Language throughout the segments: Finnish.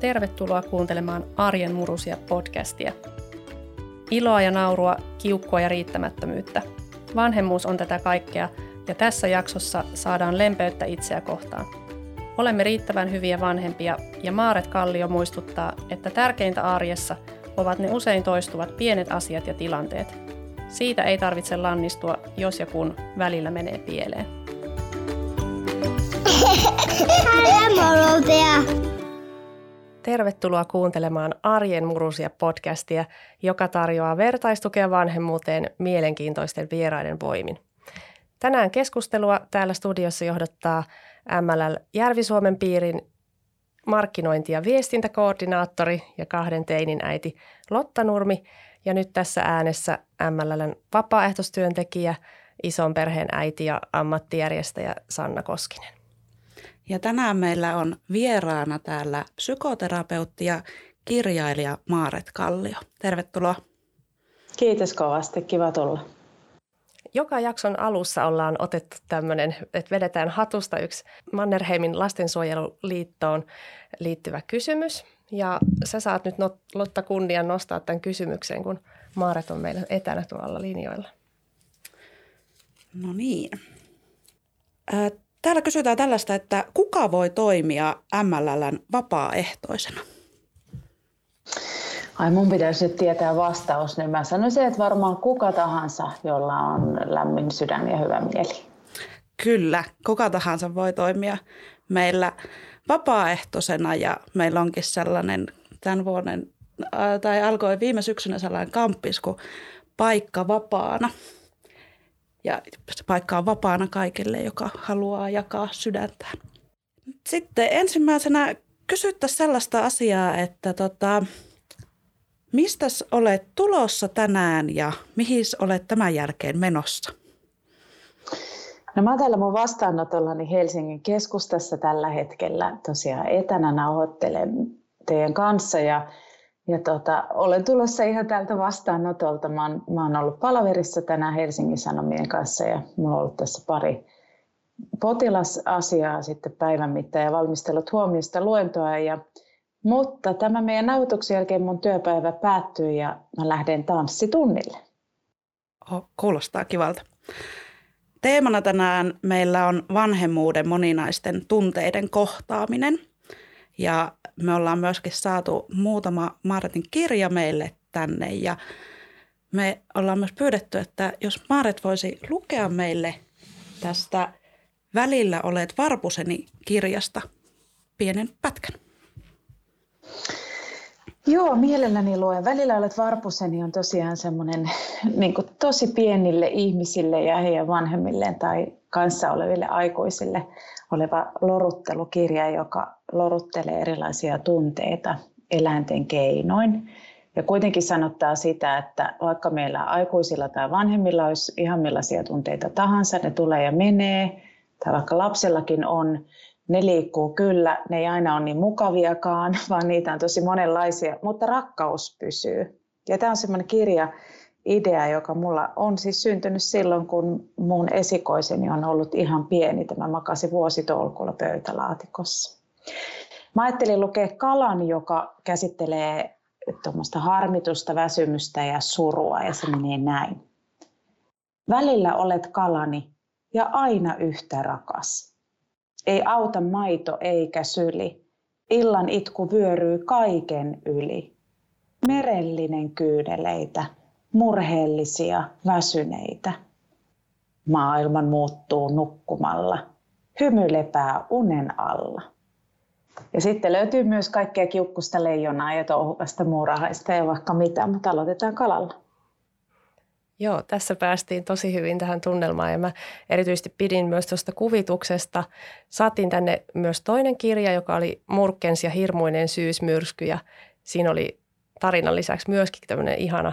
Tervetuloa kuuntelemaan Arjen murusia podcastia. Iloa ja naurua, kiukkua ja riittämättömyyttä. Vanhemmuus on tätä kaikkea ja tässä jaksossa saadaan lempeyttä itseä kohtaan. Olemme riittävän hyviä vanhempia ja Maaret Kallio muistuttaa, että tärkeintä arjessa ovat ne usein toistuvat pienet asiat ja tilanteet. Siitä ei tarvitse lannistua, jos ja kun välillä menee pieleen. Tervetuloa kuuntelemaan Arjen murusia podcastia, joka tarjoaa vertaistukea vanhemmuuteen mielenkiintoisten vieraiden voimin. Tänään keskustelua täällä studiossa johdottaa MLL Järvi-Suomen piirin markkinointi- ja viestintäkoordinaattori ja kahden teinin äiti Lotta Nurmi ja nyt tässä äänessä MLLn vapaaehtoistyöntekijä, ison perheen äiti ja ammattijärjestäjä Sanna Koskinen. Ja tänään meillä on vieraana täällä psykoterapeutti ja kirjailija Maaret Kallio. Tervetuloa. Kiitos kovasti, kiva tulla. Joka jakson alussa ollaan otettu tämmöinen, että vedetään hatusta yksi Mannerheimin lastensuojeluliittoon liittyvä kysymys. Ja sä saat nyt Lotta kunnian nostaa tämän kysymyksen, kun Maaret on meillä etänä tuolla linjoilla. No niin. Täällä kysytään tällaista, että kuka voi toimia MLLn vapaaehtoisena? Ai mun pitäisi nyt tietää vastaus, niin mä sanoisin, että varmaan kuka tahansa, jolla on lämmin sydän ja hyvä mieli. Kyllä, kuka tahansa voi toimia meillä vapaaehtoisena ja meillä onkin sellainen tämän vuoden, tai alkoi viime syksynä sellainen kamppis kuin paikka vapaana – ja paikka on vapaana kaikille, joka haluaa jakaa sydäntään. Sitten ensimmäisenä kysyttäisiin sellaista asiaa, että tota, mistä olet tulossa tänään ja mihin olet tämän jälkeen menossa? No mä täällä mun vastaanotollani Helsingin keskustassa tällä hetkellä tosiaan etänä nauhoittelen teidän kanssa ja ja tota, olen tulossa ihan täältä vastaanotolta. Mä oon, mä oon ollut palaverissa tänään Helsingin Sanomien kanssa ja mulla on ollut tässä pari potilasasiaa sitten päivän mittaan ja valmistellut huomista luentoa. Ja, mutta tämä meidän nauhoituksen jälkeen mun työpäivä päättyy ja mä lähden tanssitunnille. Oh, kuulostaa kivalta. Teemana tänään meillä on vanhemmuuden moninaisten tunteiden kohtaaminen. Ja me ollaan myöskin saatu muutama Maaretin kirja meille tänne ja me ollaan myös pyydetty, että jos Maaret voisi lukea meille tästä Välillä olet varpuseni kirjasta pienen pätkän. Joo, mielelläni luen. Välillä olet varpuseni on tosiaan semmoinen niin tosi pienille ihmisille ja heidän vanhemmilleen tai kanssa oleville aikuisille oleva loruttelukirja, joka loruttelee erilaisia tunteita eläinten keinoin. Ja kuitenkin sanottaa sitä, että vaikka meillä aikuisilla tai vanhemmilla olisi ihan millaisia tunteita tahansa, ne tulee ja menee, tai vaikka lapsellakin on, ne liikkuu kyllä, ne ei aina ole niin mukaviakaan, vaan niitä on tosi monenlaisia, mutta rakkaus pysyy. Ja tämä on semmoinen kirja, idea, joka mulla on siis syntynyt silloin, kun mun esikoiseni on ollut ihan pieni. Tämä makasi vuositolkulla pöytälaatikossa. Mä ajattelin lukea kalan, joka käsittelee tuommoista harmitusta, väsymystä ja surua, ja se menee näin. Välillä olet kalani ja aina yhtä rakas. Ei auta maito eikä syli. Illan itku vyöryy kaiken yli. Merellinen kyydeleitä, murheellisia, väsyneitä. Maailman muuttuu nukkumalla. Hymy lepää unen alla. Ja sitten löytyy myös kaikkea kiukkusta leijonaa ja touhukasta muurahaista ja vaikka mitä, mutta aloitetaan kalalla. Joo, tässä päästiin tosi hyvin tähän tunnelmaan ja mä erityisesti pidin myös tuosta kuvituksesta. Saatiin tänne myös toinen kirja, joka oli Murkens ja hirmuinen syysmyrsky ja siinä oli tarinan lisäksi myöskin tämmöinen ihana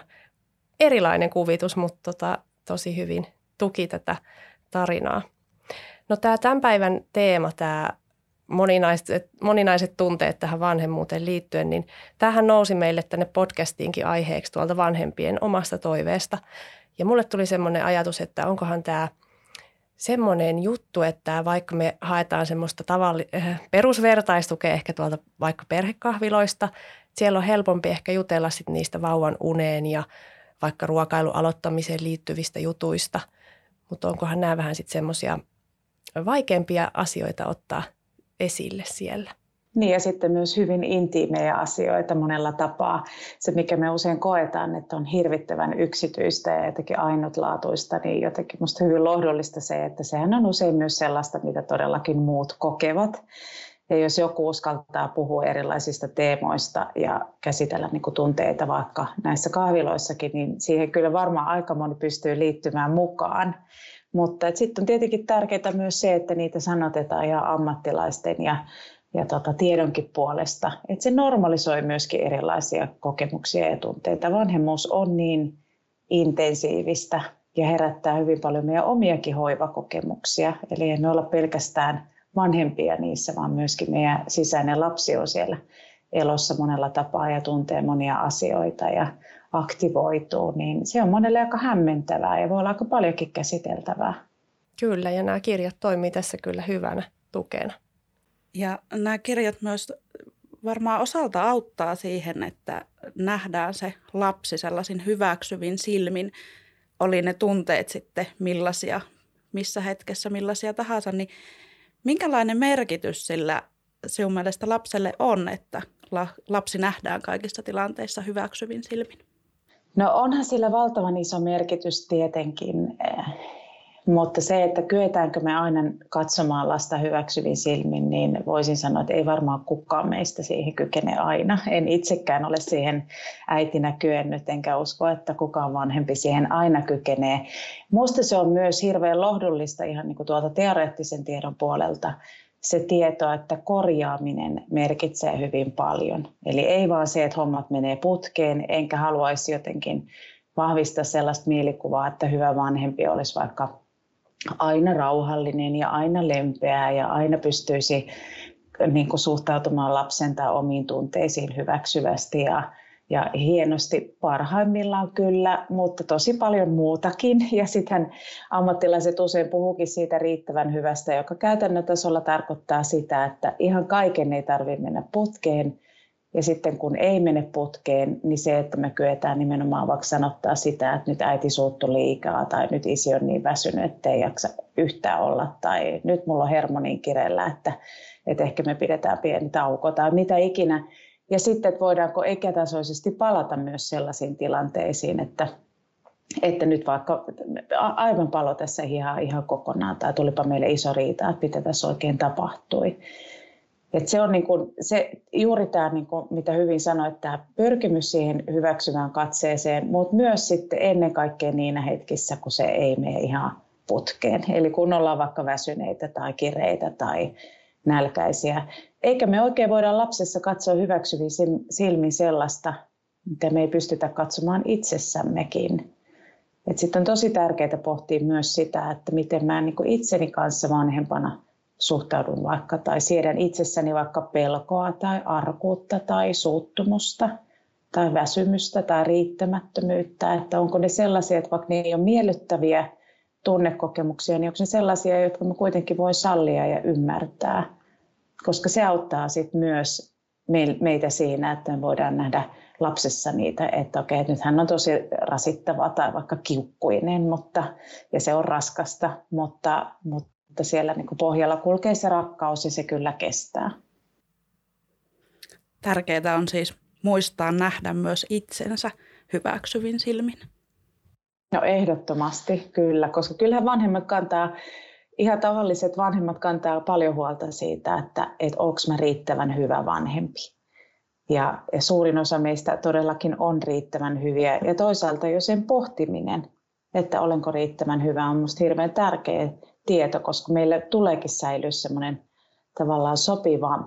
erilainen kuvitus, mutta tota, tosi hyvin tuki tätä tarinaa. No tämä tämän päivän teema, tämä moninaiset, moninaiset tunteet tähän vanhemmuuteen liittyen, niin tähän nousi meille tänne podcastiinkin aiheeksi tuolta vanhempien omasta toiveesta. Ja mulle tuli semmoinen ajatus, että onkohan tämä semmoinen juttu, että vaikka me haetaan semmoista tavalli- äh, perusvertaistukea ehkä tuolta vaikka perhekahviloista, siellä on helpompi ehkä jutella sit niistä vauvan uneen ja vaikka ruokailu aloittamiseen liittyvistä jutuista. Mutta onkohan nämä vähän sitten semmoisia vaikeampia asioita ottaa esille siellä? Niin ja sitten myös hyvin intiimejä asioita monella tapaa. Se, mikä me usein koetaan, että on hirvittävän yksityistä ja jotenkin ainutlaatuista, niin jotenkin minusta hyvin lohdullista se, että sehän on usein myös sellaista, mitä todellakin muut kokevat. Ja jos joku uskaltaa puhua erilaisista teemoista ja käsitellä niin kuin tunteita vaikka näissä kahviloissakin, niin siihen kyllä varmaan aika moni pystyy liittymään mukaan. Mutta sitten on tietenkin tärkeää myös se, että niitä sanotetaan ja ammattilaisten ja ja tota, tiedonkin puolesta. Että se normalisoi myöskin erilaisia kokemuksia ja tunteita. Vanhemmuus on niin intensiivistä ja herättää hyvin paljon meidän omiakin hoivakokemuksia. Eli ei me olla pelkästään vanhempia niissä, vaan myöskin meidän sisäinen lapsi on siellä elossa monella tapaa ja tuntee monia asioita ja aktivoituu, niin se on monelle aika hämmentävää ja voi olla aika paljonkin käsiteltävää. Kyllä, ja nämä kirjat toimii tässä kyllä hyvänä tukena. Ja nämä kirjat myös varmaan osalta auttaa siihen, että nähdään se lapsi sellaisin hyväksyvin silmin, oli ne tunteet sitten millaisia, missä hetkessä millaisia tahansa, niin minkälainen merkitys sillä sinun mielestä lapselle on, että lapsi nähdään kaikissa tilanteissa hyväksyvin silmin? No onhan sillä valtavan iso merkitys tietenkin. Mutta se, että kyetäänkö me aina katsomaan lasta hyväksyvin silmin, niin voisin sanoa, että ei varmaan kukaan meistä siihen kykene aina. En itsekään ole siihen äitinä kyennyt, enkä usko, että kukaan vanhempi siihen aina kykenee. Minusta se on myös hirveän lohdullista ihan niin kuin tuolta teoreettisen tiedon puolelta, se tieto, että korjaaminen merkitsee hyvin paljon. Eli ei vaan se, että hommat menee putkeen, enkä haluaisi jotenkin vahvistaa sellaista mielikuvaa, että hyvä vanhempi olisi vaikka aina rauhallinen ja aina lempeä ja aina pystyisi niin kuin suhtautumaan lapsen tai omiin tunteisiin hyväksyvästi ja, ja hienosti parhaimmillaan kyllä, mutta tosi paljon muutakin. Ja sitten ammattilaiset usein puhukin siitä riittävän hyvästä, joka käytännön tasolla tarkoittaa sitä, että ihan kaiken ei tarvitse mennä putkeen, ja sitten kun ei mene putkeen, niin se, että me kyetään nimenomaan vaikka sanottaa sitä, että nyt äiti suuttu liikaa tai nyt isi on niin väsynyt, että ei jaksa yhtään olla tai nyt mulla on hermo niin kireellä, että, että ehkä me pidetään pieni tauko tai mitä ikinä. Ja sitten, että voidaanko ikätasoisesti palata myös sellaisiin tilanteisiin, että, että nyt vaikka aivan palo tässä ihan, ihan kokonaan tai tulipa meille iso riita, että mitä tässä oikein tapahtui. Et se on niin se, juuri tämä, niin kuin, mitä hyvin sanoit, tämä pyrkimys siihen hyväksyvään katseeseen, mutta myös sitten ennen kaikkea niinä hetkissä, kun se ei mene ihan putkeen. Eli kun ollaan vaikka väsyneitä tai kireitä tai nälkäisiä. Eikä me oikein voida lapsessa katsoa hyväksyviin silmin sellaista, mitä me ei pystytä katsomaan itsessämmekin. Sitten on tosi tärkeää pohtia myös sitä, että miten mä niin itseni kanssa vanhempana – suhtaudun vaikka tai siedän itsessäni vaikka pelkoa tai arkuutta tai suuttumusta tai väsymystä tai riittämättömyyttä, että onko ne sellaisia, että vaikka ne ei ole miellyttäviä tunnekokemuksia, niin onko ne sellaisia, jotka me kuitenkin voi sallia ja ymmärtää, koska se auttaa sit myös meitä siinä, että me voidaan nähdä lapsessa niitä, että okei, että nyt hän on tosi rasittava tai vaikka kiukkuinen, mutta, ja se on raskasta, mutta, mutta mutta siellä niin pohjalla kulkee se rakkaus ja se kyllä kestää. Tärkeää on siis muistaa nähdä myös itsensä hyväksyvin silmin. No ehdottomasti kyllä, koska kyllähän vanhemmat kantaa, ihan tavalliset vanhemmat kantaa paljon huolta siitä, että, että onko mä riittävän hyvä vanhempi. Ja, ja suurin osa meistä todellakin on riittävän hyviä. Ja toisaalta jo sen pohtiminen, että olenko riittävän hyvä, on minusta hirveän tärkeää tieto, koska meille tuleekin säilyä semmoinen tavallaan sopiva,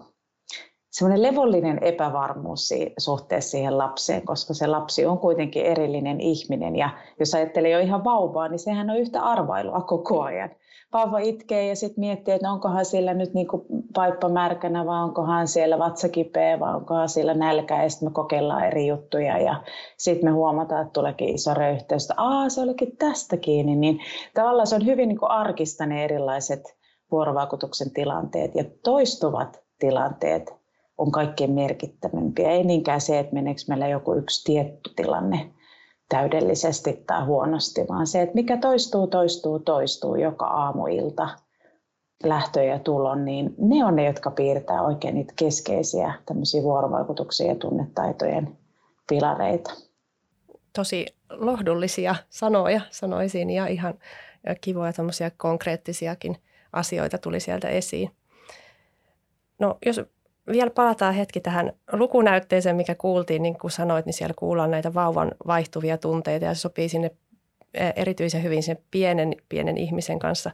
semmoinen levollinen epävarmuus suhteessa siihen lapseen, koska se lapsi on kuitenkin erillinen ihminen. Ja jos ajattelee jo ihan vauvaa, niin sehän on yhtä arvailua koko ajan. Vauva itkee ja sitten miettii, että onkohan sillä nyt niin paippa märkänä vai onkohan siellä vatsa kipeä vai onkohan siellä nälkä. Ja sitten me kokeillaan eri juttuja ja sitten me huomataan, että tuleekin iso röyhteys. Aa, se olikin tästä kiinni. Niin tavallaan se on hyvin niin arkista ne erilaiset vuorovaikutuksen tilanteet ja toistuvat tilanteet on kaikkein merkittävimpiä. Ei niinkään se, että meneekö meillä joku yksi tietty tilanne täydellisesti tai huonosti, vaan se, että mikä toistuu, toistuu, toistuu joka aamuilta lähtö ja tulon, niin ne on ne, jotka piirtää oikein niitä keskeisiä tämmöisiä vuorovaikutuksia ja tunnetaitojen pilareita. Tosi lohdullisia sanoja sanoisin ja ihan kivoja tämmöisiä konkreettisiakin asioita tuli sieltä esiin. No jos vielä palataan hetki tähän lukunäytteeseen, mikä kuultiin, niin kuin sanoit, niin siellä kuullaan näitä vauvan vaihtuvia tunteita ja se sopii sinne e, erityisen hyvin sen pienen, pienen ihmisen kanssa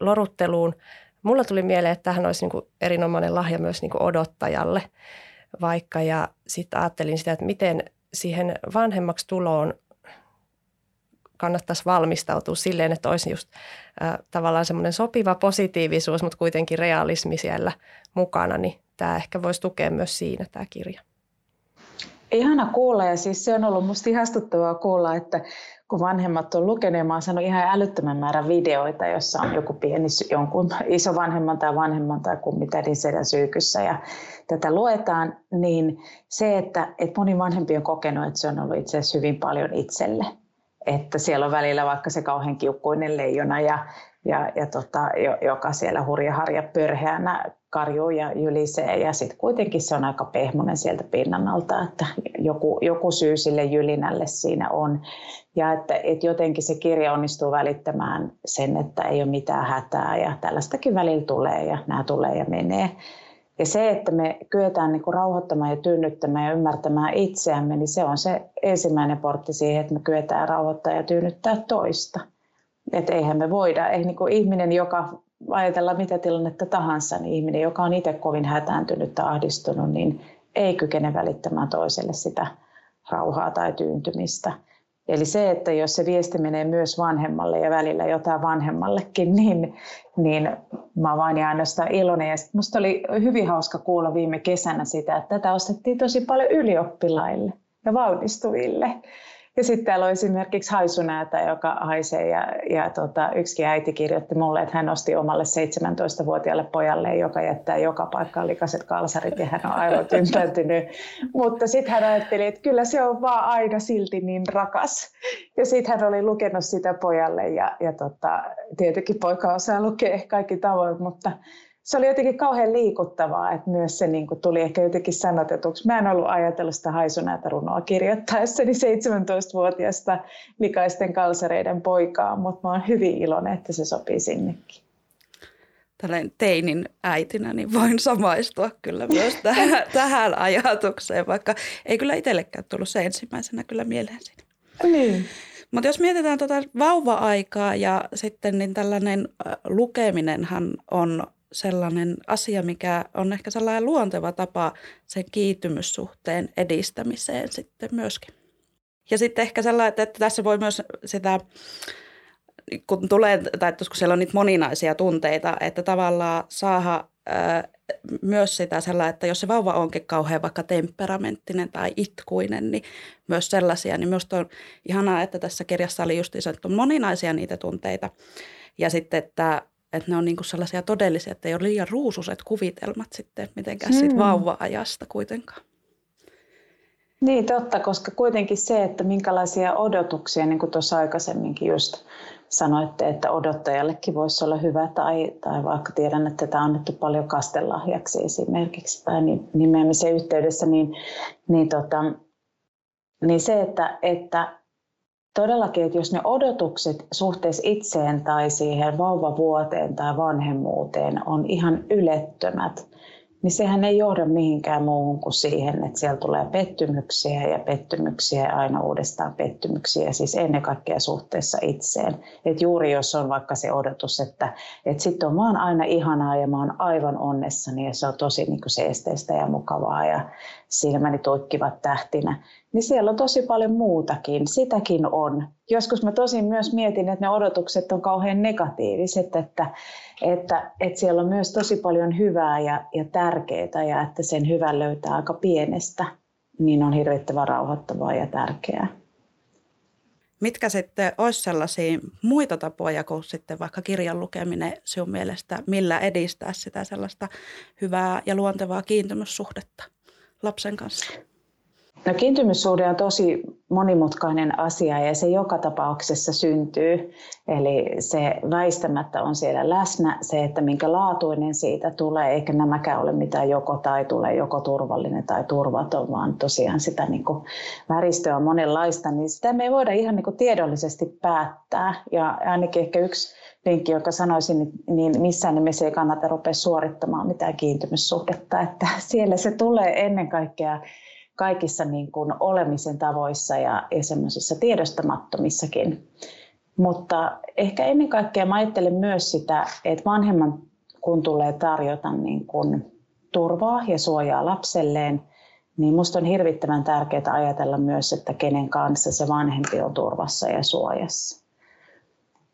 lorutteluun. Mulla tuli mieleen, että tähän olisi niin kuin erinomainen lahja myös niin kuin odottajalle vaikka ja sitten ajattelin sitä, että miten siihen vanhemmaksi tuloon kannattaisi valmistautua silleen, että olisi just äh, tavallaan semmoinen sopiva positiivisuus, mutta kuitenkin realismi siellä mukana, niin tämä ehkä voisi tukea myös siinä tämä kirja. Ihana kuulla ja siis se on ollut musta ihastuttavaa kuulla, että kun vanhemmat on lukenut, mä oon saanut ihan älyttömän määrän videoita, jossa on joku pieni, jonkun iso vanhemman tai vanhemman tai kummitädin sedän syykyssä ja tätä luetaan, niin se, että, että moni vanhempi on kokenut, että se on ollut itse asiassa hyvin paljon itselle. Että siellä on välillä vaikka se kauhean kiukkuinen leijona ja ja, ja tota, joka siellä hurjaharja pörheänä karjuu ja jylisee ja sitten kuitenkin se on aika pehmonen sieltä pinnan alta, että joku, joku syy sille jylinälle siinä on. Ja että, että jotenkin se kirja onnistuu välittämään sen, että ei ole mitään hätää ja tällaistakin välillä tulee ja nämä tulee ja menee. Ja se, että me kyetään niin kuin rauhoittamaan ja tyynnyttämään ja ymmärtämään itseämme, niin se on se ensimmäinen portti siihen, että me kyetään rauhoittamaan ja tyynnyttää toista. Että eihän me voida, ei niin kuin ihminen, joka ajatella mitä tilannetta tahansa, niin ihminen, joka on itse kovin hätääntynyt tai ahdistunut, niin ei kykene välittämään toiselle sitä rauhaa tai tyyntymistä. Eli se, että jos se viesti menee myös vanhemmalle ja välillä jotain vanhemmallekin, niin, niin mä vain ja ainoastaan iloinen. Ja musta oli hyvin hauska kuulla viime kesänä sitä, että tätä ostettiin tosi paljon ylioppilaille ja valmistuville. Ja sitten täällä on esimerkiksi haisunäätä, joka haisee ja, ja tota, yksikin äiti kirjoitti mulle, että hän osti omalle 17-vuotiaalle pojalle, joka jättää joka paikkaan likaiset kalsarit ja hän on aivan tympääntynyt. Mutta sitten hän ajatteli, että kyllä se on vaan aina silti niin rakas. Ja sitten hän oli lukenut sitä pojalle ja, ja tota, tietenkin poika osaa lukea kaikki tavoin, mutta se oli jotenkin kauhean liikuttavaa, että myös se niin kuin tuli ehkä jotenkin sanotetuksi. Mä en ollut ajatellut sitä haisunäitä runoa kirjoittaessani 17-vuotiaasta likaisten kalsareiden poikaa, mutta mä oon hyvin iloinen, että se sopii sinnekin. Tällainen teinin äitinä, niin voin samaistua kyllä myös tähän, tähän ajatukseen, vaikka ei kyllä itsellekään tullut se ensimmäisenä kyllä mieleen siinä. Niin. Mutta jos mietitään tuota vauva-aikaa ja sitten niin tällainen lukeminenhan on sellainen asia, mikä on ehkä sellainen luonteva tapa sen kiintymyssuhteen edistämiseen sitten myöskin. Ja sitten ehkä sellainen, että tässä voi myös sitä, kun tulee, tai kun siellä on niitä moninaisia tunteita, että tavallaan saada myös sitä sellainen, että jos se vauva onkin kauhean vaikka temperamenttinen tai itkuinen, niin myös sellaisia, niin minusta on ihanaa, että tässä kirjassa oli just on moninaisia niitä tunteita. Ja sitten, että että ne on niinku sellaisia todellisia, että ei ole liian ruususet kuvitelmat sitten mitenkään siitä vauva-ajasta kuitenkaan. Niin totta, koska kuitenkin se, että minkälaisia odotuksia, niin kuin tuossa aikaisemminkin just sanoitte, että odottajallekin voisi olla hyvä, tai, tai vaikka tiedän, että tämä on annettu paljon kastelahjaksi esimerkiksi tai nimeämisen yhteydessä, niin, niin, tota, niin se, että, että todellakin, että jos ne odotukset suhteessa itseen tai siihen vauvavuoteen tai vanhemmuuteen on ihan ylettömät, niin sehän ei johda mihinkään muuhun kuin siihen, että siellä tulee pettymyksiä ja pettymyksiä ja aina uudestaan pettymyksiä, siis ennen kaikkea suhteessa itseen. Et juuri jos on vaikka se odotus, että, että sitten on vaan aina ihanaa ja mä oon aivan onnessani ja se on tosi niin kuin seesteistä ja mukavaa ja silmäni tuikkivat tähtinä, niin siellä on tosi paljon muutakin. Sitäkin on. Joskus mä tosin myös mietin, että ne odotukset on kauhean negatiiviset, että, että, että siellä on myös tosi paljon hyvää ja, ja tärkeää ja että sen hyvän löytää aika pienestä, niin on hirvittävän rauhoittavaa ja tärkeää. Mitkä sitten olisi sellaisia muita tapoja kuin sitten vaikka kirjan lukeminen sinun mielestä, millä edistää sitä sellaista hyvää ja luontevaa kiintymyssuhdetta lapsen kanssa? No kiintymyssuhde on tosi monimutkainen asia ja se joka tapauksessa syntyy. Eli se väistämättä on siellä läsnä, se, että minkä laatuinen siitä tulee, eikä nämäkään ole mitään joko tai tulee, joko turvallinen tai turvaton, vaan tosiaan sitä niin kuin väristöä on monenlaista, niin sitä me ei voida ihan niin kuin tiedollisesti päättää. Ja ainakin ehkä yksi vinkki, joka sanoisin, niin missään nimessä ei kannata rupea suorittamaan mitään kiintymyssuhdetta, että siellä se tulee ennen kaikkea kaikissa niin kuin olemisen tavoissa ja, ja semmoisissa tiedostamattomissakin. Mutta ehkä ennen kaikkea mä ajattelen myös sitä, että vanhemman kun tulee tarjota niin kuin turvaa ja suojaa lapselleen, niin musta on hirvittävän tärkeää ajatella myös, että kenen kanssa se vanhempi on turvassa ja suojassa.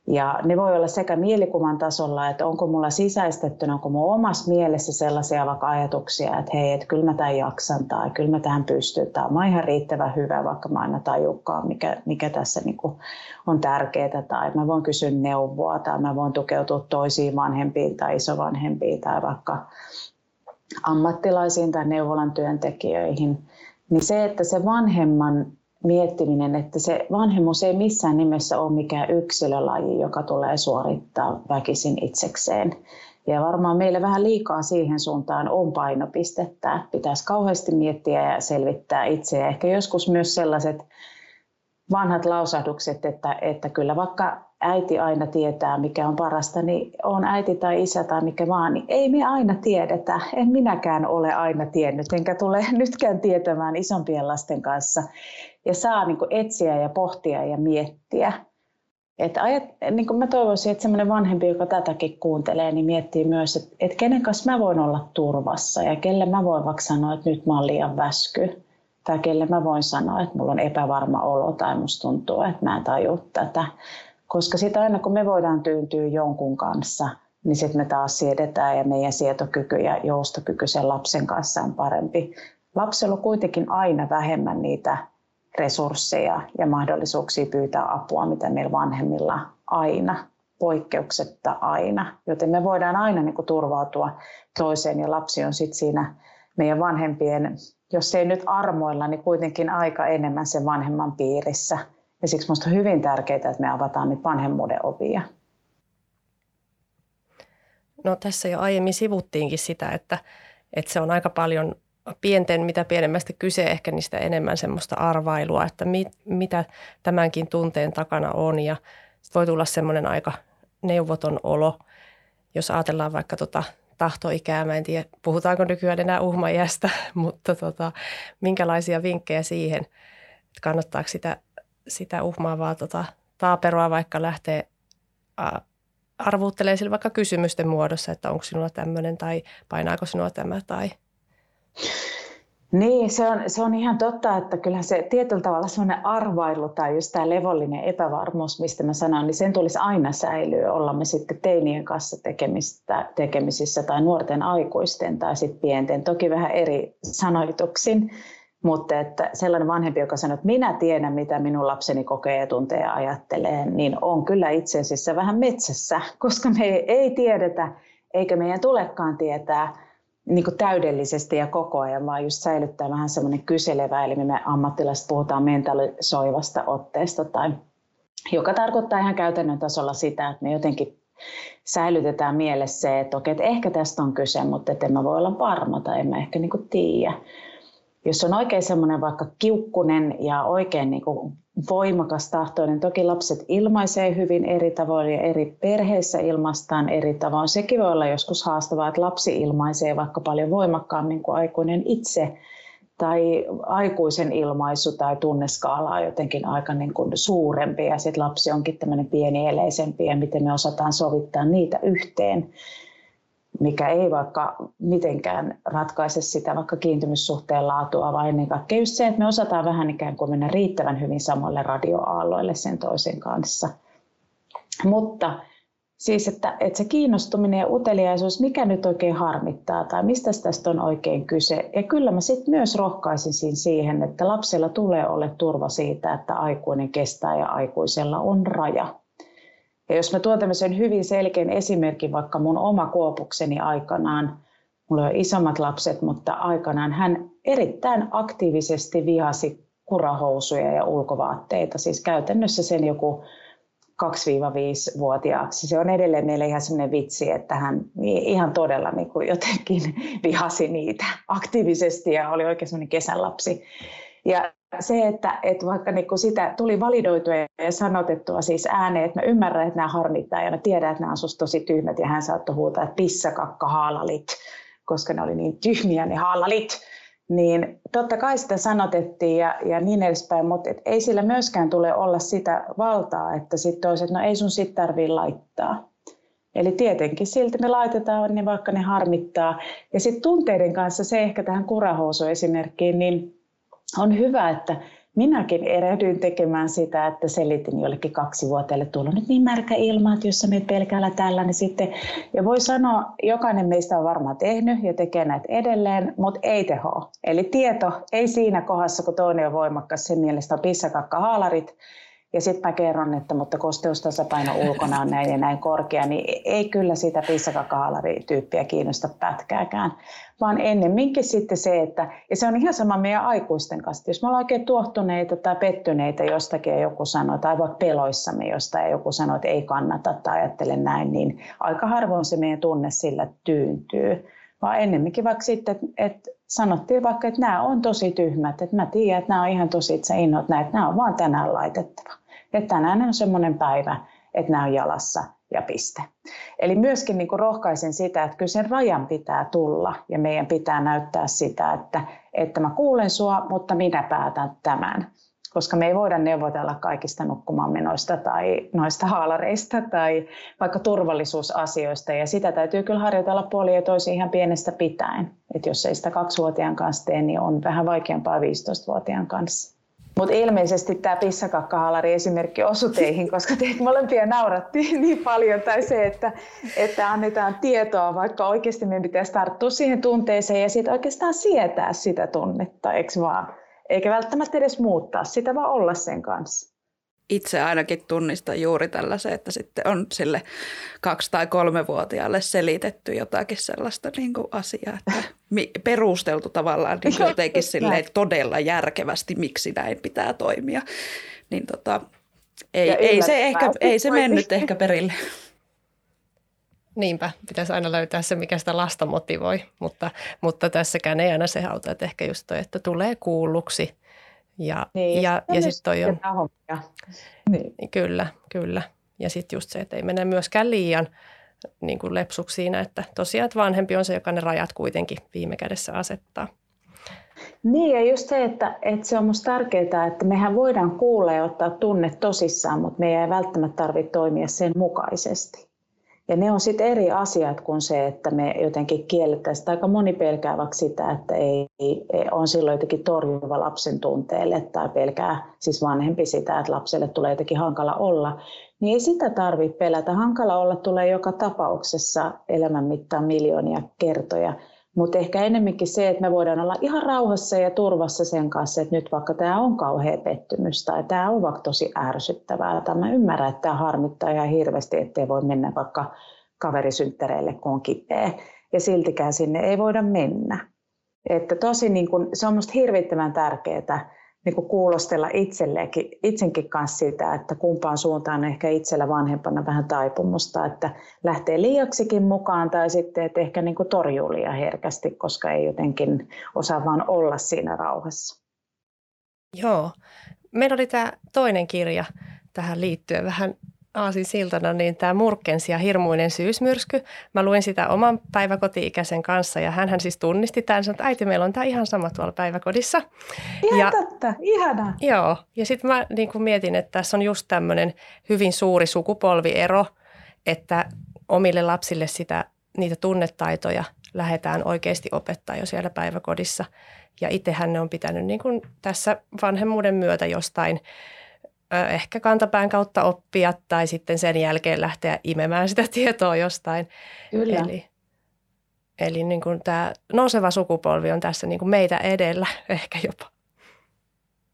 Ja ne voi olla sekä mielikuvan tasolla, että onko mulla sisäistettynä, onko mun omassa mielessä sellaisia vaikka ajatuksia, että hei, että kyllä mä tämän jaksan tai kyllä mä tähän pystyn tai mä oon ihan riittävän hyvä, vaikka mä aina tajukkaan, mikä, mikä tässä niin on tärkeää tai mä voin kysyä neuvoa tai mä voin tukeutua toisiin vanhempiin tai isovanhempiin tai vaikka ammattilaisiin tai neuvolan työntekijöihin. Niin se, että se vanhemman miettiminen, että se vanhemmuus ei missään nimessä ole mikään yksilölaji, joka tulee suorittaa väkisin itsekseen. Ja varmaan meillä vähän liikaa siihen suuntaan on painopistettä. Pitäisi kauheasti miettiä ja selvittää itse. Ja ehkä joskus myös sellaiset vanhat lausahdukset, että, että kyllä vaikka äiti aina tietää, mikä on parasta, niin on äiti tai isä tai mikä vaan, niin ei me aina tiedetä. En minäkään ole aina tiennyt, enkä tule nytkään tietämään isompien lasten kanssa. Ja saa niin kuin etsiä ja pohtia ja miettiä. Että ajat, niin kuin mä toivoisin, että semmoinen vanhempi, joka tätäkin kuuntelee, niin miettii myös, että, että kenen kanssa mä voin olla turvassa ja kelle mä voin vaikka sanoa, että nyt mä oon liian väsky. Tai kelle mä voin sanoa, että mulla on epävarma olo tai musta tuntuu, että mä en taju tätä. Koska sitä aina kun me voidaan tyyntyä jonkun kanssa, niin sitten me taas siedetään ja meidän sietokyky ja joustokyky sen lapsen kanssa on parempi. Lapsella on kuitenkin aina vähemmän niitä resursseja ja mahdollisuuksia pyytää apua, mitä meillä vanhemmilla aina, poikkeuksetta aina. Joten me voidaan aina niin kuin turvautua toiseen ja lapsi on sitten siinä meidän vanhempien, jos ei nyt armoilla, niin kuitenkin aika enemmän sen vanhemman piirissä – ja siksi minusta on hyvin tärkeää, että me avataan nyt vanhemmuuden ovia. No tässä jo aiemmin sivuttiinkin sitä, että, että se on aika paljon pienten, mitä pienemmästä kyse, ehkä niistä enemmän semmoista arvailua, että mit, mitä tämänkin tunteen takana on. Ja voi tulla semmoinen aika neuvoton olo, jos ajatellaan vaikka tota tahtoikää, mä en tiedä puhutaanko nykyään enää uhmajästä, mutta tota, minkälaisia vinkkejä siihen, että kannattaako sitä sitä uhmaavaa tota, taaperoa vaikka lähtee arvuuttelemaan sille vaikka kysymysten muodossa, että onko sinulla tämmöinen tai painaako sinua tämä tai... Niin, se on, se on ihan totta, että kyllä se tietyllä tavalla sellainen arvailu tai just tämä levollinen epävarmuus, mistä mä sanoin, niin sen tulisi aina säilyä, olla me sitten teinien kanssa tekemistä, tekemisissä tai nuorten aikuisten tai sitten pienten, toki vähän eri sanoituksin. Mutta että sellainen vanhempi, joka sanoo, että minä tiedän, mitä minun lapseni kokee ja tuntee ja ajattelee, niin on kyllä itse asiassa vähän metsässä, koska me ei tiedetä, eikä meidän tulekaan tietää niin kuin täydellisesti ja koko ajan, vaan just säilyttää vähän semmoinen kyselevä, eli me ammattilaiset puhutaan mentalisoivasta otteesta, tai, joka tarkoittaa ihan käytännön tasolla sitä, että me jotenkin säilytetään mielessä se, että okei, että ehkä tästä on kyse, mutta että en mä voi olla varma tai en mä ehkä niin tiedä. Jos on oikein semmoinen vaikka kiukkunen ja oikein niin kuin voimakas tahtoinen, toki lapset ilmaisee hyvin eri tavoin ja eri perheissä ilmaistaan eri tavoin. Sekin voi olla joskus haastavaa, että lapsi ilmaisee vaikka paljon voimakkaammin kuin aikuinen itse, tai aikuisen ilmaisu tai tunneskaala on jotenkin aika niin kuin suurempi ja sitten lapsi onkin tämmöinen pieni eleisempi ja miten me osataan sovittaa niitä yhteen mikä ei vaikka mitenkään ratkaise sitä vaikka kiintymyssuhteen laatua, vaan ennen kaikkea just se, että me osataan vähän ikään kuin mennä riittävän hyvin samoille radioaalloille sen toisen kanssa. Mutta siis, että, että se kiinnostuminen ja uteliaisuus, mikä nyt oikein harmittaa tai mistä tästä on oikein kyse. Ja kyllä mä sitten myös rohkaisisin siihen, että lapsella tulee olla turva siitä, että aikuinen kestää ja aikuisella on raja. Ja jos mä tuon tämmöisen hyvin selkeän esimerkin vaikka mun oma kuopukseni aikanaan, mulla on isommat lapset, mutta aikanaan hän erittäin aktiivisesti vihasi kurahousuja ja ulkovaatteita. Siis käytännössä sen joku 2-5-vuotiaaksi. Se on edelleen meille ihan semmoinen vitsi, että hän ihan todella niin kuin jotenkin vihasi niitä aktiivisesti ja oli oikein semmoinen kesänlapsi. Ja se, että, että vaikka niin kun sitä tuli validoitua ja sanotettua siis ääneen, että mä ymmärrän, että nämä harmittaa ja mä tiedän, että nämä on tosi tyhmät ja hän saattoi huutaa, että pissakakka haalalit, koska ne oli niin tyhmiä ne haalalit, niin totta kai sitä sanotettiin ja, ja niin edespäin, mutta et ei sillä myöskään tule olla sitä valtaa, että sitten toiset, no ei sun sit tarvii laittaa. Eli tietenkin silti me laitetaan, niin vaikka ne harmittaa. Ja sitten tunteiden kanssa se ehkä tähän kurahousu-esimerkkiin, niin on hyvä, että minäkin erehdyin tekemään sitä, että selitin jollekin kaksivuotiaille, tuolla nyt niin märkä ilma, että jos sä menet pelkällä tällä, niin sitten, ja voi sanoa, jokainen meistä on varmaan tehnyt ja tekee näitä edelleen, mutta ei teho. Eli tieto ei siinä kohdassa, kun toinen on voimakas, sen mielestä on pissakakka haalarit, ja sitten mä kerron, että mutta kosteustasapaino ulkona on näin ja näin korkea, niin ei kyllä sitä pissakakahaalari-tyyppiä kiinnosta pätkääkään, vaan ennemminkin sitten se, että, ja se on ihan sama meidän aikuisten kanssa, jos me ollaan oikein tuohtuneita tai pettyneitä jostakin ja joku sanoo, tai vaikka peloissamme jostain ja joku sanoo, että ei kannata tai ajattele näin, niin aika harvoin se meidän tunne sillä tyyntyy. Vaan ennemminkin vaikka sitten, että sanottiin vaikka, että nämä on tosi tyhmät, että mä tiedän, että nämä on ihan tosi, että sä innot näitä, nämä on vaan tänään laitettava. Että tänään on semmoinen päivä, että nämä on jalassa ja piste. Eli myöskin niin rohkaisen sitä, että kyllä sen rajan pitää tulla ja meidän pitää näyttää sitä, että, että mä kuulen sua, mutta minä päätän tämän koska me ei voida neuvotella kaikista nukkumaanmenoista tai noista haalareista tai vaikka turvallisuusasioista. Ja sitä täytyy kyllä harjoitella puoli ja toisi ihan pienestä pitäen. Et jos ei sitä kaksivuotiaan kanssa tee, niin on vähän vaikeampaa 15-vuotiaan kanssa. Mutta ilmeisesti tämä pissakakkahaalari esimerkki osui teihin, koska teitä molempia naurattiin niin paljon. Tai se, että, että annetaan tietoa, vaikka oikeasti meidän pitäisi tarttua siihen tunteeseen ja sitten oikeastaan sietää sitä tunnetta, eikö vaan? Eikä välttämättä edes muuttaa sitä, vaan olla sen kanssa. Itse ainakin tunnistan juuri tällaisen, että sitten on sille kaksi- tai kolmevuotiaalle selitetty jotakin sellaista niin kuin asiaa, että perusteltu tavallaan niin jotenkin silleen todella järkevästi, miksi näin pitää toimia. Niin tota, ei, ei, se ehkä, ei se mennyt ehkä perille. Niinpä, pitäisi aina löytää se, mikä sitä lasta motivoi, mutta, mutta tässäkään ei aina se auta, että ehkä just toi, että tulee kuulluksi. Ja, niin, ja, ja, ja sitten toi on... Niin. Kyllä, kyllä. Ja sitten just se, että ei mene myöskään liian niin kuin lepsuksi siinä, että tosiaan että vanhempi on se, joka ne rajat kuitenkin viime kädessä asettaa. Niin ja just se, että, että se on minusta tärkeää, että mehän voidaan kuulla ja ottaa tunne tosissaan, mutta meidän ei välttämättä tarvitse toimia sen mukaisesti. Ja ne on sitten eri asiat kuin se, että me jotenkin kiellettäisiin. Aika moni pelkää vaikka sitä, että ei, ei, on silloin jotenkin torjuva lapsen tunteelle tai pelkää siis vanhempi sitä, että lapselle tulee jotenkin hankala olla. Niin ei sitä tarvitse pelätä. Hankala olla tulee joka tapauksessa elämän mittaan miljoonia kertoja. Mutta ehkä enemmänkin se, että me voidaan olla ihan rauhassa ja turvassa sen kanssa, että nyt vaikka tämä on kauhea pettymys tai tämä on vaikka tosi ärsyttävää tai mä ymmärrän, että tämä harmittaa ihan hirveästi, ettei voi mennä vaikka kaverisynttäreille, kun on kipeä. Ja siltikään sinne ei voida mennä. Että tosi niin kun, se on minusta hirvittävän tärkeää, niin kuin kuulostella itselleenkin, itsenkin kanssa sitä, että kumpaan suuntaan ehkä itsellä vanhempana vähän taipumusta, että lähtee liiaksikin mukaan tai sitten, että ehkä niin kuin torjuu liian herkästi, koska ei jotenkin osaa vaan olla siinä rauhassa. Joo. Meillä oli tämä toinen kirja tähän liittyen vähän aasin siltana, niin tämä Murkens ja hirmuinen syysmyrsky. Mä luin sitä oman päiväkoti-ikäisen kanssa ja hän siis tunnisti tämän, että äiti, meillä on tämä ihan sama tuolla päiväkodissa. Ihan ja, totta, ihanaa. Joo, ja sitten mä niin kuin mietin, että tässä on just tämmöinen hyvin suuri sukupolviero, että omille lapsille sitä, niitä tunnetaitoja lähdetään oikeasti opettaa jo siellä päiväkodissa. Ja itsehän ne on pitänyt niin kuin tässä vanhemmuuden myötä jostain ehkä kantapään kautta oppia tai sitten sen jälkeen lähteä imemään sitä tietoa jostain. Kyllä. Eli, eli niin kuin tämä nouseva sukupolvi on tässä niin kuin meitä edellä ehkä jopa.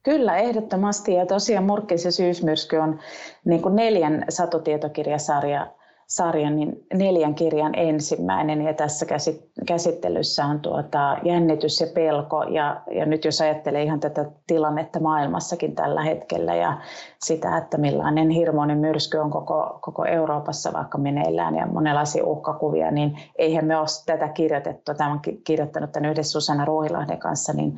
Kyllä, ehdottomasti. Ja tosiaan Murkkis ja syysmyrsky on niin kuin neljän satotietokirjasarja sarjan niin neljän kirjan ensimmäinen. Ja tässä käsittelyssä on tuota jännitys ja pelko. Ja, ja nyt jos ajattelee ihan tätä tilannetta maailmassakin tällä hetkellä ja sitä, että millainen hirmoinen myrsky on koko, koko Euroopassa vaikka meneillään ja monenlaisia uhkakuvia, niin eihän me ole tätä kirjoitettu, tämän kirjoittanut tämän yhdessä Susanna Ruuhilahden kanssa, niin,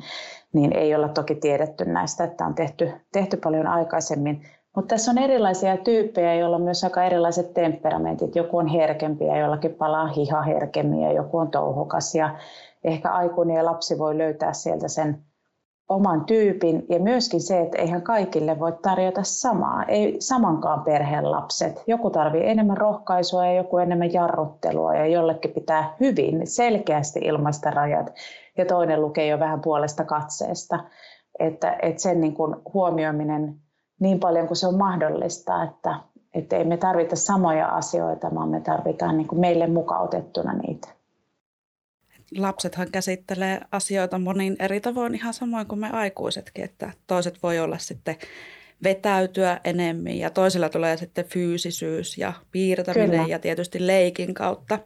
niin ei olla toki tiedetty näistä, että on tehty, tehty paljon aikaisemmin mutta tässä on erilaisia tyyppejä, joilla on myös aika erilaiset temperamentit. Joku on herkempi ja jollakin palaa hiha herkemmin ja joku on touhukas. Ja ehkä aikuinen ja lapsi voi löytää sieltä sen oman tyypin ja myöskin se, että eihän kaikille voi tarjota samaa, ei samankaan perheen lapset. Joku tarvii enemmän rohkaisua ja joku enemmän jarruttelua ja jollekin pitää hyvin selkeästi ilmaista rajat ja toinen lukee jo vähän puolesta katseesta. Että, että sen niin kuin huomioiminen niin paljon kuin se on mahdollista, että, että ei me tarvita samoja asioita, vaan me tarvitaan niin kuin meille mukautettuna niitä. Lapsethan käsittelee asioita monin eri tavoin ihan samoin kuin me aikuisetkin, että toiset voi olla sitten vetäytyä enemmän ja toisilla tulee sitten fyysisyys ja piirtäminen Kyllä. ja tietysti leikin kautta.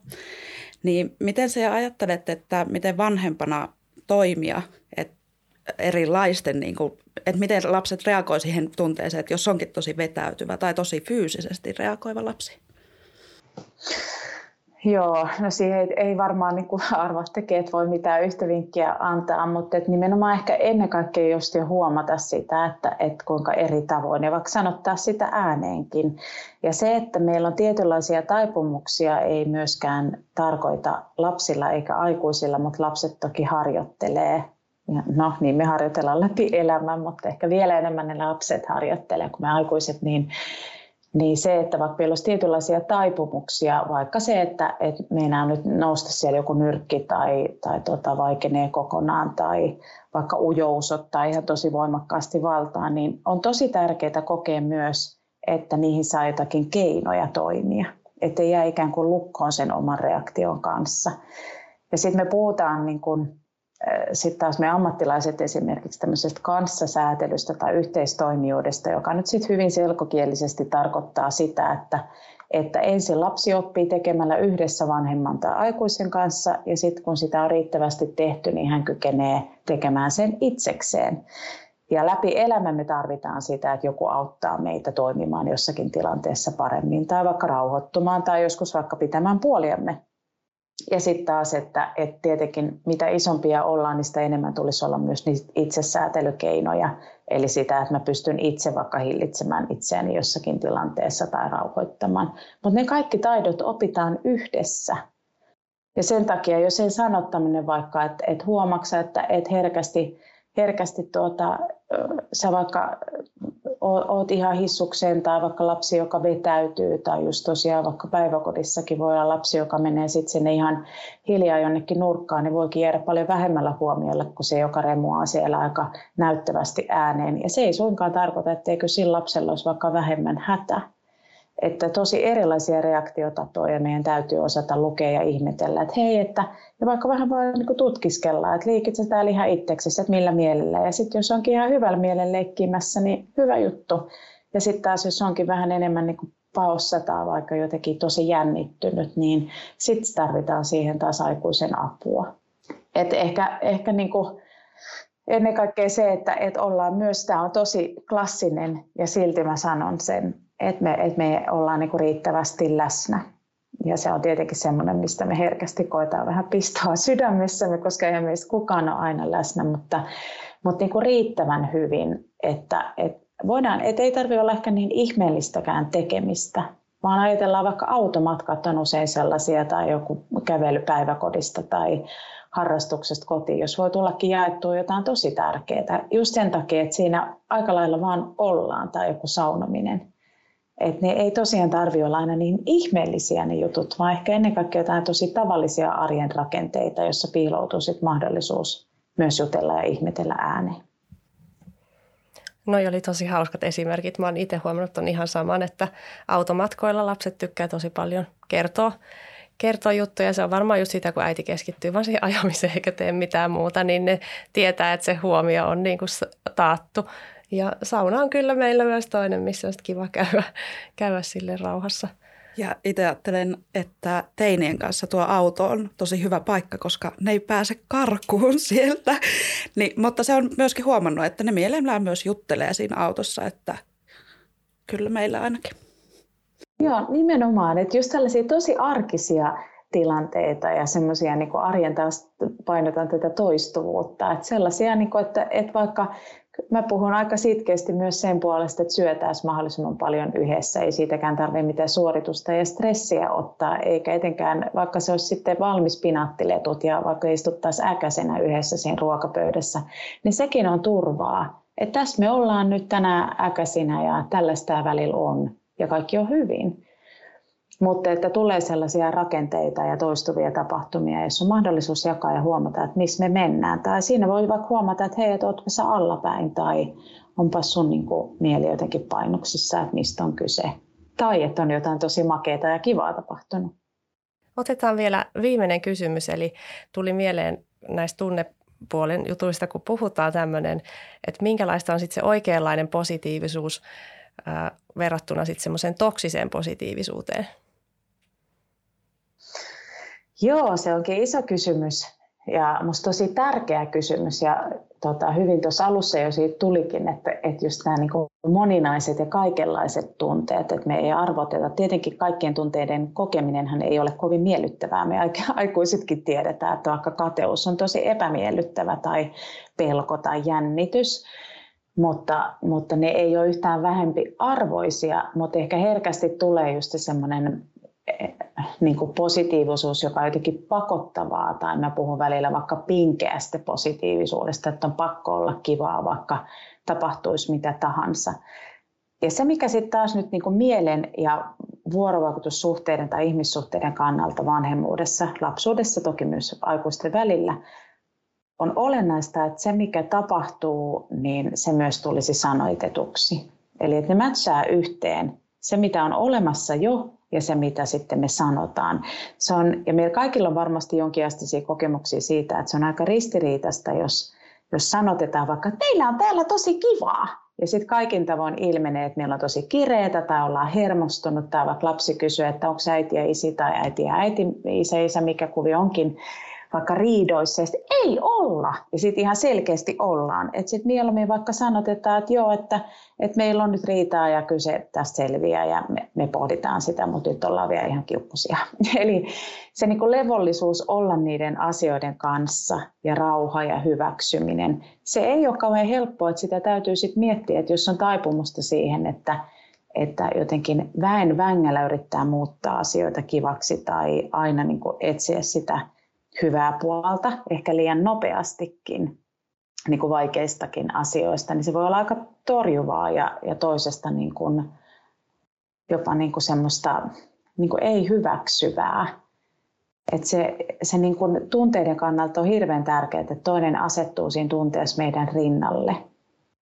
Niin miten se ajattelet, että miten vanhempana toimia, että erilaisten, niin kuin, että miten lapset reagoivat siihen tunteeseen, että jos onkin tosi vetäytyvä tai tosi fyysisesti reagoiva lapsi? Joo, no siihen ei, ei varmaan niin kuin arva tekijät voi mitään yhtä vinkkiä antaa, mutta et nimenomaan ehkä ennen kaikkea just jo huomata sitä, että et kuinka eri tavoin ja vaikka sanottaa sitä ääneenkin. Ja se, että meillä on tietynlaisia taipumuksia, ei myöskään tarkoita lapsilla eikä aikuisilla, mutta lapset toki harjoittelee ja no niin, me harjoitellaan läpi elämän, mutta ehkä vielä enemmän ne lapset harjoittelee kuin me aikuiset, niin, niin se, että vaikka meillä olisi tietynlaisia taipumuksia, vaikka se, että, että meinaa nyt nousta siellä joku nyrkki tai, tai tota, vaikenee kokonaan tai vaikka ujous ottaa ihan tosi voimakkaasti valtaan, niin on tosi tärkeää kokea myös, että niihin saa jotakin keinoja toimia, ettei jää ikään kuin lukkoon sen oman reaktion kanssa. Ja sitten me puhutaan niin kuin sitten taas me ammattilaiset esimerkiksi tämmöisestä kanssasäätelystä tai yhteistoimijuudesta, joka nyt sitten hyvin selkokielisesti tarkoittaa sitä, että, että ensin lapsi oppii tekemällä yhdessä vanhemman tai aikuisen kanssa ja sitten kun sitä on riittävästi tehty, niin hän kykenee tekemään sen itsekseen. Ja läpi elämän me tarvitaan sitä, että joku auttaa meitä toimimaan jossakin tilanteessa paremmin tai vaikka rauhoittumaan tai joskus vaikka pitämään puoliamme ja sitten taas, että, että tietenkin mitä isompia ollaan, niin sitä enemmän tulisi olla myös niitä itsesäätelykeinoja. Eli sitä, että mä pystyn itse vaikka hillitsemään itseäni jossakin tilanteessa tai rauhoittamaan. Mutta ne kaikki taidot opitaan yhdessä. Ja sen takia jo sen sanottaminen vaikka, että, että huomaksa, että, että herkästi, herkästi tuota, sä vaikka oot ihan hissukseen tai vaikka lapsi, joka vetäytyy tai just tosiaan vaikka päiväkodissakin voi olla lapsi, joka menee sitten sinne ihan hiljaa jonnekin nurkkaan, niin voikin jäädä paljon vähemmällä huomiolla kuin se, joka remuaa siellä aika näyttävästi ääneen. Ja se ei suinkaan tarkoita, etteikö sillä lapsella olisi vaikka vähemmän hätä. Että tosi erilaisia reaktiotapoja meidän täytyy osata lukea ja ihmetellä, että hei, että ja vaikka vähän voi niin tutkiskella, että liikitsä täällä ihan itseksesi, että millä mielellä. Ja sitten jos onkin ihan hyvällä mielellä leikkimässä, niin hyvä juttu. Ja sitten taas jos onkin vähän enemmän niin kuin paossa tai vaikka jotenkin tosi jännittynyt, niin sitten tarvitaan siihen taas aikuisen apua. Et ehkä, ehkä niin kuin ennen kaikkea se, että, että ollaan myös, tämä on tosi klassinen ja silti mä sanon sen, että me, että me ollaan niin kuin riittävästi läsnä. Ja se on tietenkin semmoinen, mistä me herkästi koetaan vähän pistoa sydämessämme, koska eihän meistä kukaan ole aina läsnä, mutta, mutta niin kuin riittävän hyvin, että, että voidaan, että ei tarvitse olla ehkä niin ihmeellistäkään tekemistä, vaan ajatellaan vaikka automatkat on usein sellaisia tai joku kävely päiväkodista tai harrastuksesta kotiin, jos voi tullakin jaettua jotain tosi tärkeää. Just sen takia, että siinä aika lailla vaan ollaan tai joku saunominen. Että ne ei tosiaan tarvitse olla aina niin ihmeellisiä ne jutut, vaan ehkä ennen kaikkea jotain tosi tavallisia arjen rakenteita, jossa piiloutuu sit mahdollisuus myös jutella ja ihmetellä ääneen. Noi oli tosi hauskat esimerkit. Mä oon itse huomannut on ihan saman, että automatkoilla lapset tykkää tosi paljon kertoa, kertoa juttuja. Se on varmaan just sitä, kun äiti keskittyy vaan siihen ajamiseen eikä tee mitään muuta, niin ne tietää, että se huomio on niin kuin taattu. Ja sauna on kyllä meillä myös toinen, missä on kiva käydä, käydä sille rauhassa – ja itse ajattelen, että teinien kanssa tuo auto on tosi hyvä paikka, koska ne ei pääse karkuun sieltä. Niin, mutta se on myöskin huomannut, että ne mielellään myös juttelee siinä autossa, että kyllä meillä ainakin. Joo, nimenomaan. Että just tällaisia tosi arkisia tilanteita ja semmoisia niin arjen taas painotan tätä toistuvuutta. Että sellaisia, niin kuin, että, että vaikka Mä puhun aika sitkeästi myös sen puolesta, että syötäisiin mahdollisimman paljon yhdessä. Ei siitäkään tarvitse mitään suoritusta ja stressiä ottaa, eikä etenkään, vaikka se olisi sitten valmis pinaattiletut ja vaikka istuttaisiin äkäisenä yhdessä siinä ruokapöydässä, niin sekin on turvaa. Että tässä me ollaan nyt tänään äkäisinä ja tällaista välillä on ja kaikki on hyvin. Mutta että tulee sellaisia rakenteita ja toistuvia tapahtumia, jos on mahdollisuus jakaa ja huomata, että missä me mennään. Tai siinä voi vaikka huomata, että hei, että ootko sä allapäin tai onpa sun niin kuin, mieli jotenkin painoksissa, että mistä on kyse. Tai että on jotain tosi makeata ja kivaa tapahtunut. Otetaan vielä viimeinen kysymys, eli tuli mieleen näistä tunnepuolen jutuista, kun puhutaan tämmöinen, että minkälaista on sitten se oikeanlainen positiivisuus ää, verrattuna sitten semmoiseen toksiseen positiivisuuteen? Joo, se onkin iso kysymys ja minusta tosi tärkeä kysymys ja tota, hyvin tuossa alussa jo siitä tulikin, että, että just nämä niin moninaiset ja kaikenlaiset tunteet, että me ei arvoteta. Tietenkin kaikkien tunteiden kokeminenhan ei ole kovin miellyttävää. Me aikuisetkin tiedetään, että vaikka kateus on tosi epämiellyttävä tai pelko tai jännitys, mutta, mutta ne ei ole yhtään vähempi arvoisia, mutta ehkä herkästi tulee just semmoinen niin kuin positiivisuus, joka on jotenkin pakottavaa, tai mä puhun välillä vaikka pinkeästä positiivisuudesta, että on pakko olla kivaa, vaikka tapahtuisi mitä tahansa. Ja se, mikä sitten taas nyt niin kuin mielen ja vuorovaikutussuhteiden tai ihmissuhteiden kannalta vanhemmuudessa, lapsuudessa toki myös aikuisten välillä, on olennaista, että se mikä tapahtuu, niin se myös tulisi sanoitetuksi. Eli että ne mätsää yhteen se, mitä on olemassa jo ja se, mitä sitten me sanotaan. Se on, ja meillä kaikilla on varmasti jonkinasteisia kokemuksia siitä, että se on aika ristiriitasta, jos, jos sanotetaan vaikka, että teillä on täällä tosi kivaa. Ja sitten kaikin tavoin ilmenee, että meillä on tosi kireetä tai ollaan hermostunut tai vaikka lapsi kysyy, että onko äiti ja isi tai äiti ja äiti, isä, isä, mikä kuvi onkin vaikka riidoissa, ja ei olla, ja sitten ihan selkeästi ollaan. Että sitten mieluummin vaikka sanotetaan, että joo, että, että meillä on nyt riitaa ja kyse tästä selviää, ja me, me pohditaan sitä, mutta nyt ollaan vielä ihan kiukkusia. Eli se niin kuin levollisuus olla niiden asioiden kanssa, ja rauha ja hyväksyminen, se ei ole kauhean helppoa, että sitä täytyy sitten miettiä, että jos on taipumusta siihen, että että jotenkin väen vängällä yrittää muuttaa asioita kivaksi tai aina niin kuin etsiä sitä hyvää puolta, ehkä liian nopeastikin niin kuin vaikeistakin asioista, niin se voi olla aika torjuvaa ja, ja toisesta niin kuin, jopa niin kuin semmoista niin kuin ei hyväksyvää. Et se se niin kuin tunteiden kannalta on hirveän tärkeää, että toinen asettuu siinä tunteessa meidän rinnalle –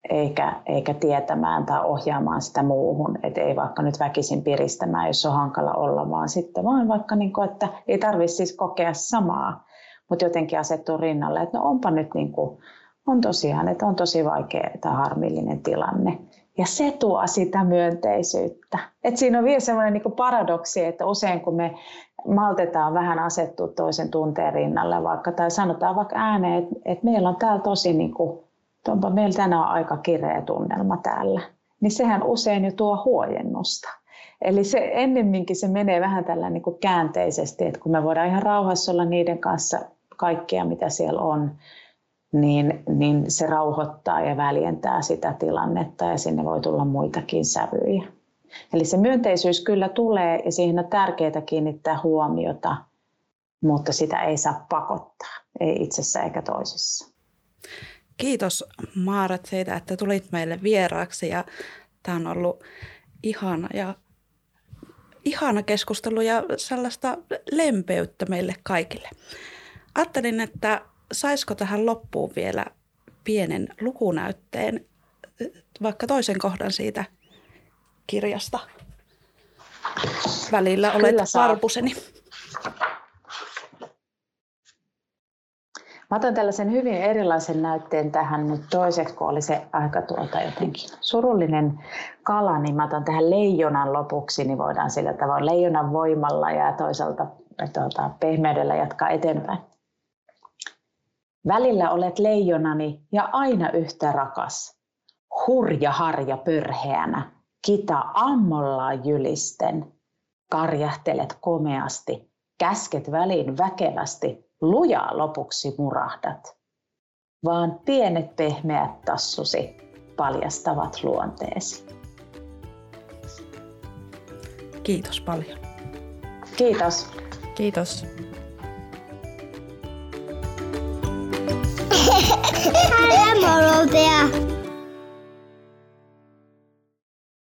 eikä, eikä tietämään tai ohjaamaan sitä muuhun. Että ei vaikka nyt väkisin piristämään, jos on hankala olla, vaan sitten vaan vaikka, niin kuin, että ei tarvitse siis kokea samaa, mutta jotenkin asettua rinnalle, että no onpa nyt niin kuin, on tosiaan, että on tosi vaikea tai harmillinen tilanne. Ja se tuo sitä myönteisyyttä. Et siinä on vielä sellainen niin paradoksi, että usein kun me maltetaan vähän asettua toisen tunteen rinnalle vaikka, tai sanotaan vaikka ääneen, että, että meillä on täällä tosi niin kuin onpa meillä tänään aika kireä tunnelma täällä, niin sehän usein jo tuo huojennusta. Eli se ennemminkin se menee vähän tällä niin kuin käänteisesti, että kun me voidaan ihan rauhassa olla niiden kanssa kaikkea, mitä siellä on, niin, niin se rauhoittaa ja väljentää sitä tilannetta ja sinne voi tulla muitakin sävyjä. Eli se myönteisyys kyllä tulee ja siihen on tärkeää kiinnittää huomiota, mutta sitä ei saa pakottaa, ei itsessä eikä toisessa. Kiitos Maarat siitä, että tulit meille vieraaksi ja tämä on ollut ihana ja ihana keskustelu ja sellaista lempeyttä meille kaikille. Ajattelin, että saisiko tähän loppuun vielä pienen lukunäytteen, vaikka toisen kohdan siitä kirjasta. Välillä olet varpuseni. Mä otan tällaisen hyvin erilaisen näytteen tähän nyt toiseksi, kun oli se aika tuota jotenkin surullinen kala, niin mä otan tähän leijonan lopuksi, niin voidaan sillä tavalla leijonan voimalla ja toisaalta tuota, pehmeydellä jatkaa eteenpäin. Välillä olet leijonani ja aina yhtä rakas. Hurja harja pörheänä, kita ammollaan jylisten. Karjahtelet komeasti, käsket väliin väkevästi, lujaa lopuksi murahdat. Vaan pienet pehmeät tassusi paljastavat luonteesi. Kiitos paljon. Kiitos. Kiitos. Hej, morgondia!